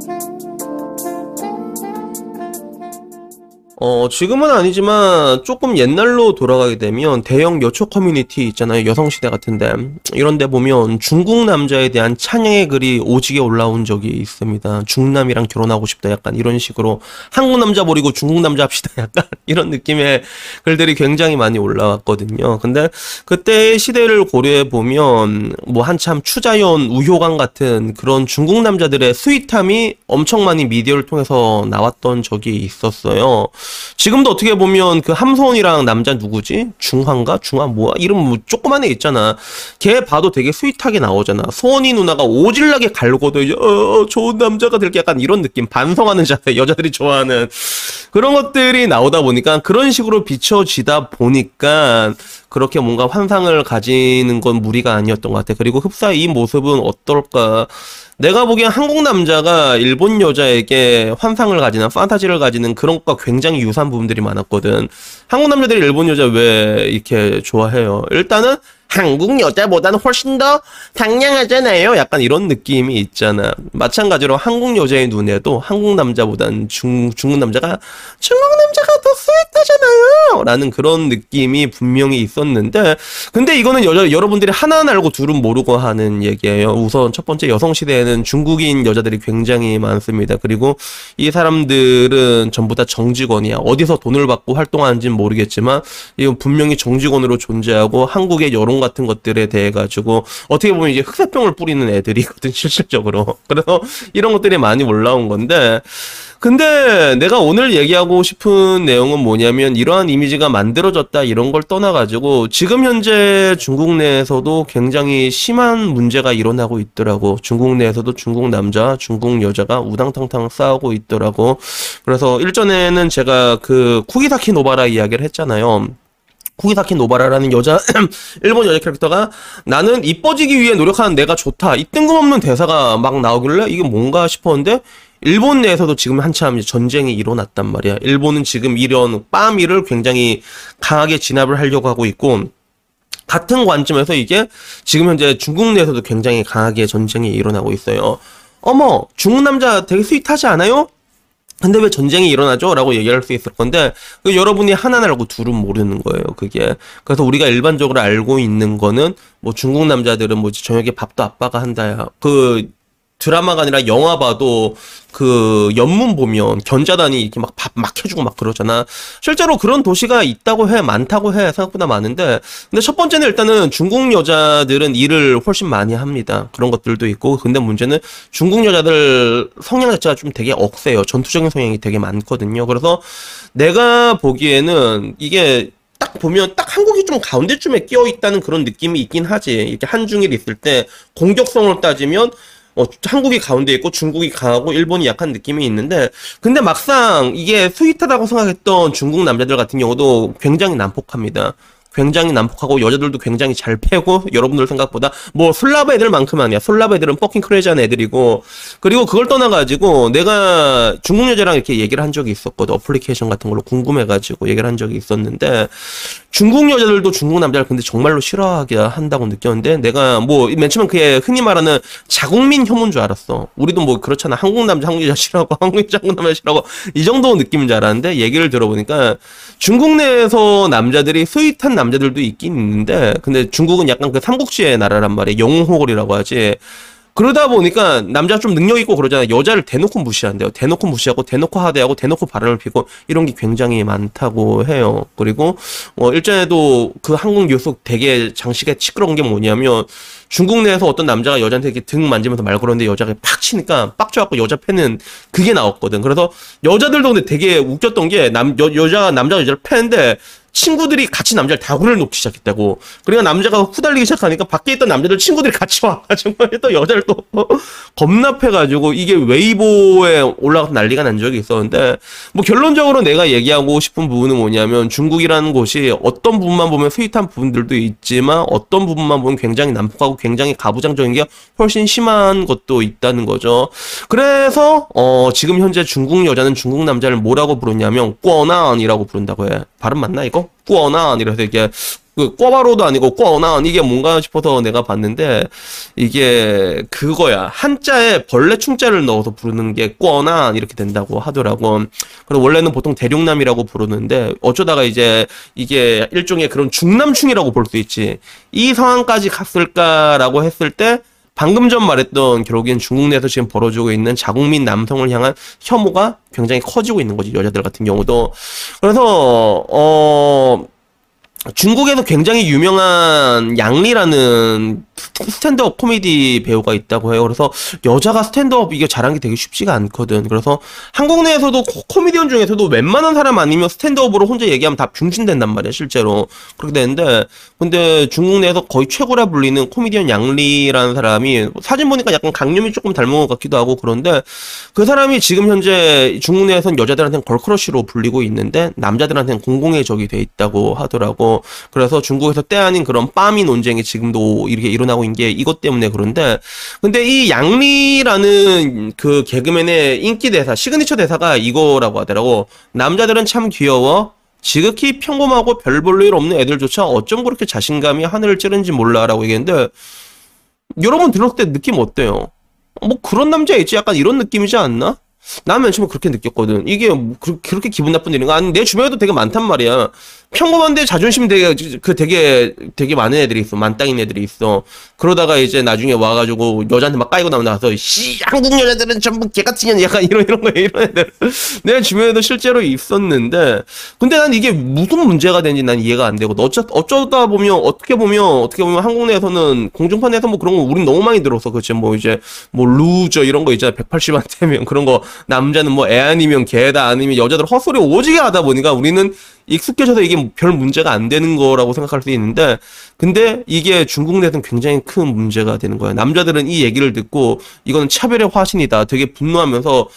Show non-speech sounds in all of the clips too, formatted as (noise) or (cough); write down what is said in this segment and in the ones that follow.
Thank you. 어, 지금은 아니지만 조금 옛날로 돌아가게 되면 대형 여초 커뮤니티 있잖아요. 여성시대 같은데. 이런데 보면 중국 남자에 대한 찬양의 글이 오지게 올라온 적이 있습니다. 중남이랑 결혼하고 싶다. 약간 이런 식으로 한국 남자 버리고 중국 남자 합시다. (laughs) 약간 이런 느낌의 글들이 굉장히 많이 올라왔거든요. 근데 그때의 시대를 고려해 보면 뭐 한참 추자연, 우효광 같은 그런 중국 남자들의 sweet함이 엄청 많이 미디어를 통해서 나왔던 적이 있었어요. 지금도 어떻게 보면 그 함소원이랑 남자 누구지? 중환가? 중환 뭐야? 이름 뭐 조그만 애 있잖아. 걔 봐도 되게 스윗하게 나오잖아. 소원이 누나가 오질나게 갈고도 이제 어, 좋은 남자가 될게 약간 이런 느낌. 반성하는 자세. (laughs) 여자들이 좋아하는 그런 것들이 나오다 보니까 그런 식으로 비춰지다 보니까 그렇게 뭔가 환상을 가지는 건 무리가 아니었던 것 같아. 그리고 흡사 이 모습은 어떨까? 내가 보기엔 한국 남자가 일본 여자에게 환상을 가지나 판타지를 가지는 그런 것과 굉장히 유사한 부분들이 많았거든. 한국 남자들이 일본 여자 왜 이렇게 좋아해요? 일단은 한국 여자보다는 훨씬 더 상냥하잖아요. 약간 이런 느낌이 있잖아. 마찬가지로 한국 여자의 눈에도 한국 남자보다는 중, 중국 남자가 중국 남자가 더 스윗하잖아요. 라는 그런 느낌이 분명히 있었는데, 근데 이거는 여, 여러분들이 하나는 알고 둘은 모르고 하는 얘기예요. 우선 첫 번째 여성 시대에는 중국인 여자들이 굉장히 많습니다. 그리고 이 사람들은 전부 다 정직원이야. 어디서 돈을 받고 활동하는지는 모르겠지만, 이건 분명히 정직원으로 존재하고 한국의 여론 같은 것들에 대해 가지고 어떻게 보면 이제 흑사병을 뿌리는 애들이거든 (laughs) 실질적으로 그래서 이런 것들이 많이 올라온 건데 근데 내가 오늘 얘기하고 싶은 내용은 뭐냐면 이러한 이미지가 만들어졌다 이런 걸 떠나가지고 지금 현재 중국 내에서도 굉장히 심한 문제가 일어나고 있더라고. 중국 내에서도 중국 남자, 중국 여자가 우당탕탕 싸우고 있더라고. 그래서 일전에는 제가 그 쿠기사키 노바라 이야기를 했잖아요. 쿠기사키 노바라라는 여자 (clears throat) 일본 여자 캐릭터가 나는 이뻐지기 위해 노력하는 내가 좋다 이 뜬금없는 대사가 막 나오길래 이게 뭔가 싶었는데 일본 내에서도 지금 한참 전쟁이 일어났단 말이야. 일본은 지금 이런 페미를 굉장히 강하게 진압을 하려고 하고 있고 같은 관점에서 이게 지금 현재 중국 내에서도 굉장히 강하게 전쟁이 일어나고 있어요. 어머 중국 남자 되게 스윗하지 않아요? 근데 왜 전쟁이 일어나죠? 라고 얘기할 수 있을 건데, 그 여러분이 하나는 알고 둘은 모르는 거예요, 그게. 그래서 우리가 일반적으로 알고 있는 거는, 뭐 중국 남자들은 뭐 저녁에 밥도 아빠가 한다야. 그, 드라마가 아니라 영화 봐도 그 연문 보면 견자단이 이렇게 막 밥 막 해주고 막 그러잖아. 실제로 그런 도시가 있다고 해 많다고 해 생각보다 많은데 근데 첫 번째는 일단은 중국 여자들은 일을 훨씬 많이 합니다. 그런 것들도 있고 근데 문제는 중국 여자들 성향 자체가 좀 되게 억세요. 전투적인 성향이 되게 많거든요. 그래서 내가 보기에는 이게 딱 보면 딱 한국이 좀 가운데쯤에 끼어 있다는 그런 느낌이 있긴 하지. 이렇게 한중일 있을 때 공격성을 따지면 어, 한국이 가운데 있고 중국이 강하고 일본이 약한 느낌이 있는데 근데 막상 이게 sweet하다고 생각했던 중국 남자들 같은 경우도 굉장히 난폭합니다. 굉장히 난폭하고 여자들도 굉장히 잘 패고 여러분들 생각보다 뭐 슬라브 애들만큼 아니야. 슬라브 애들은 fucking crazy한 애들이고 그리고 그걸 떠나가지고 내가 중국 여자랑 이렇게 얘기를 한 적이 있었거든. 어플리케이션 같은 걸로 궁금해가지고 얘기를 한 적이 있었는데 중국 여자들도 중국 남자를 근데 정말로 싫어하게 한다고 느꼈는데 내가 뭐 맨 처음 그게 흔히 말하는 자국민 혐오인 줄 알았어. 우리도 뭐 그렇잖아. 한국 남자 한국 여자 싫어하고 (laughs) 한국 여자 한국 남자 싫어하고 이 정도 느낌인 줄 알았는데 얘기를 들어보니까 중국 내에서 남자들이 sweet한 남자들도 있긴 있는데 근데 중국은 약간 그 삼국지의 나라란 말이에요. 영웅호걸이라고 하지. 그러다 보니까 남자 좀 능력 있고 그러잖아요. 여자를 대놓고 무시한대요. 대놓고 무시하고 대놓고 하대하고 대놓고 바람을 피고 이런 게 굉장히 많다고 해요. 그리고 어 일전에도 그 한국 뉴스 되게 장식에 시끄러운 게 뭐냐면 중국 내에서 어떤 남자가 여자한테 이렇게 등 만지면서 말 걸었는데 여자가 팍 치니까 빡쳐갖고 여자 패는 그게 나왔거든. 그래서 여자들도 근데 되게 웃겼던 게 남, 여, 여자가 남자가 여자를 패는데 친구들이 같이 남자를 다구를 놓기 시작했다고. 그러니까 남자가 후달리기 시작하니까 밖에 있던 남자들 친구들이 같이 와가지고 (laughs) 또 여자를 또 (laughs) 겁나 패가지고 이게 웨이보에 올라가서 난리가 난 적이 있었는데 뭐 결론적으로 내가 얘기하고 싶은 부분은 뭐냐면 중국이라는 곳이 어떤 부분만 보면 스윗한 부분들도 있지만 어떤 부분만 보면 굉장히 난폭하고 굉장히 가부장적인 게 훨씬 심한 것도 있다는 거죠. 그래서 어 지금 현재 중국 여자는 중국 남자를 뭐라고 부르냐면 꿔난이라고 부른다고 해. 발음 맞나 이거? 꾸어난 이래서 이게 그 꿔바로도 아니고 꿔난 이게 뭔가 싶어서 내가 봤는데 이게 그거야 한자에 벌레 충자를 넣어서 부르는 게 꿔난 이렇게 된다고 하더라고. 그래서 원래는 보통 대륙남이라고 부르는데 어쩌다가 이제 이게 일종의 그런 중남충이라고 볼 수 있지. 이 상황까지 갔을까라고 했을 때 방금 전 말했던 결국엔 중국 내에서 지금 벌어지고 있는 자국민 남성을 향한 혐오가 굉장히 커지고 있는 거지 여자들 같은 경우도. 그래서 어 중국에서 굉장히 유명한 양리라는 stand-up 코미디 배우가 있다고 해요. 그래서 여자가 stand-up 이게 잘하는 게 되게 쉽지가 않거든. 그래서 한국 내에서도 코미디언 중에서도 웬만한 사람 아니면 stand-up으로 혼자 얘기하면 다 병신된단 말이야, 실제로. 그렇게 되는데, 근데 중국 내에서 거의 최고라 불리는 코미디언 양리라는 사람이 사진 보니까 약간 강림이 조금 닮은 것 같기도 하고 그런데 그 사람이 지금 현재 중국 내에서는 여자들한테는 girl crush로 불리고 있는데 남자들한테는 공공의 적이 돼 있다고 하더라고. 그래서 중국에서 때 아닌 그런 페미 논쟁이 지금도 이렇게 일어나고 있는 게 이것 때문에 그런데 근데 이 양리라는 그 개그맨의 인기 대사 시그니처 대사가 이거라고 하더라고 남자들은 참 귀여워 지극히 평범하고 별 볼 일 없는 애들조차 어쩜 그렇게 자신감이 하늘을 찌른지 몰라라고 얘기했는데 여러분 들었을 때 느낌 어때요? 뭐 그런 남자 있지 약간 이런 느낌이지 않나? 나는 맨 처음에 그렇게 느꼈거든. 이게 뭐 그, 렇게 기분 나쁜 일인가? 아니, 내 주변에도 되게 많단 말이야. 평범한데 자존심 되게, 그 되게, 되게 많은 애들이 있어. 만땅인 애들이 있어. 그러다가 이제 나중에 와가지고 여자한테 막 까이고 나면 나서, 씨, 한국 여자들은 전부 개같은 년 약간 이런, 이런 거, 이런 애들. (laughs) 내 주변에도 실제로 있었는데, 근데 난 이게 무슨 문제가 되는지 난 이해가 안 되고, 어쩌, 어쩌다 보면, 어떻게 보면, 어떻게 보면 한국 내에서는 공중판에서 뭐 그런 거 우린 너무 많이 들어서, 그치, 뭐 이제, 뭐 loser 이런 거 있잖아. 180 안 되면 그런 거, 남자는 뭐 애 아니면 개다 아니면 여자들 헛소리 오지게 하다 보니까 우리는 익숙해져서 이게 별 문제가 안 되는 거라고 생각할 수 있는데 근데 이게 중국 내에서는 굉장히 큰 문제가 되는 거예요. 남자들은 이 얘기를 듣고 이거는 차별의 화신이다. 되게 분노하면서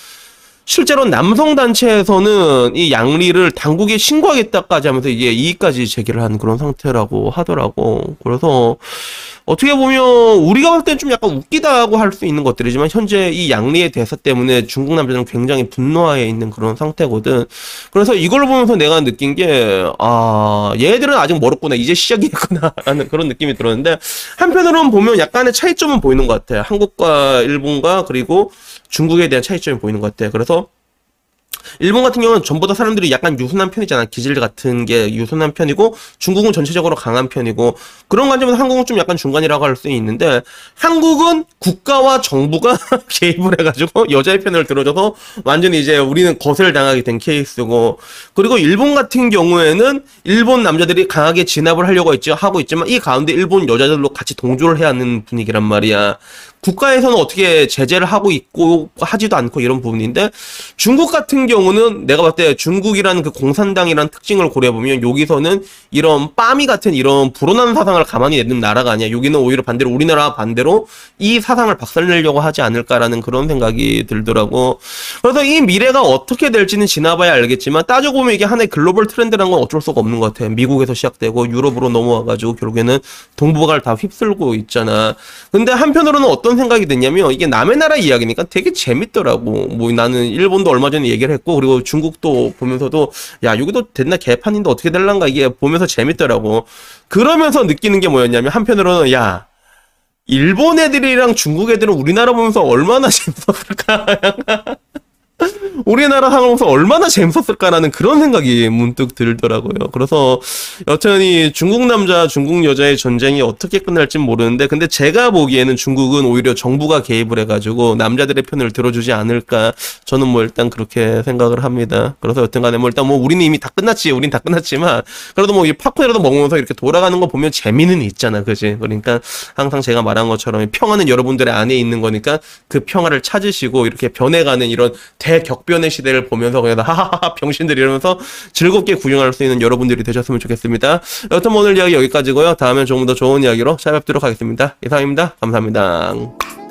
실제로 남성 단체에서는 이 양리를 당국에 신고하겠다까지 하면서 이게 이의까지 제기를 한 그런 상태라고 하더라고. 그래서 어떻게 보면 우리가 봤을 땐좀 약간 웃기다고 할 수 있는 것들이지만 현재 이 양리의 대사 때문에 중국 남자들은 굉장히 분노하에 있는 그런 상태거든. 그래서 이걸 보면서 내가 느낀 게 아, 얘들은 아직 멀었구나. 이제 시작이구나 라는 (laughs) 그런 느낌이 들었는데 한편으로는 보면 약간의 차이점은 보이는 것 같아. 한국과 일본과 그리고 중국에 대한 차이점이 보이는 것 같아. 그래서 일본 같은 경우는 전부 다 사람들이 약간 유순한 편이잖아. 기질 같은 게 유순한 편이고 중국은 전체적으로 강한 편이고 그런 관점에서 한국은 좀 약간 중간이라고 할 수 있는데 한국은 국가와 정부가 (laughs) 개입을 해가지고 여자의 편을 들어줘서 완전히 이제 우리는 거슬 당하게 된 케이스고 그리고 일본 같은 경우에는 일본 남자들이 강하게 진압을 하려고 했죠 하고 있지만 이 가운데 일본 여자들로 같이 동조를 해야 하는 분위기란 말이야. 국가에서는 어떻게 제재를 하고 있고 하지도 않고 이런 부분인데 중국 같은 경우는 내가 봤을 때 중국이라는 그 공산당이라는 특징을 고려해보면 여기서는 이런 빠미 같은 이런 불온한 사상을 가만히 내는 나라가 아니야. 여기는 오히려 반대로 우리나라 반대로 이 사상을 박살내려고 하지 않을까라는 그런 생각이 들더라고. 그래서 이 미래가 어떻게 될지는 지나봐야 알겠지만 따져보면 이게 하나의 글로벌 트렌드라는 건 어쩔 수가 없는 것 같아. 미국에서 시작되고 유럽으로 넘어와가지고 결국에는 동북아를 다 휩쓸고 있잖아. 근데 한편으로는 어떤 어떤 생각이 됐냐면 이게 남의 나라 이야기니까 되게 재밌더라고. 뭐 나는 일본도 얼마 전에 얘기를 했고 그리고 중국도 보면서도 야 여기도 됐나 개판인데 어떻게 될란가 이게 보면서 재밌더라고. 그러면서 느끼는 게 뭐였냐면 한편으로는 야 일본 애들이랑 중국 애들은 우리나라 보면서 얼마나 (laughs) 재밌었을까. 우리나라 상황에서 얼마나 재밌었을까라는 그런 생각이 문득 들더라고요. 그래서 여전히 중국 남자, 중국 여자의 전쟁이 어떻게 끝날지 모르는데 근데 제가 보기에는 중국은 오히려 정부가 개입을 해가지고 남자들의 편을 들어주지 않을까 저는 뭐 일단 그렇게 생각을 합니다. 그래서 여튼간에 뭐 일단 뭐 우리는 이미 다 끝났지, 우린 다 끝났지만 그래도 뭐 이 팝콘이라도 먹으면서 이렇게 돌아가는 거 보면 재미는 있잖아, 그지? 그러니까 항상 제가 말한 것처럼 평화는 여러분들의 안에 있는 거니까 그 평화를 찾으시고 이렇게 변해가는 이런 대격변 의 시대를 보면서 그냥 하하하 병신들 이러면서 즐겁게 구경할 수 있는 여러분들이 되셨으면 좋겠습니다. 여튼 오늘 이야기 여기까지고요. 다음엔 조금 더 좋은 이야기로 찾아뵙도록 하겠습니다. 이상입니다. 감사합니다.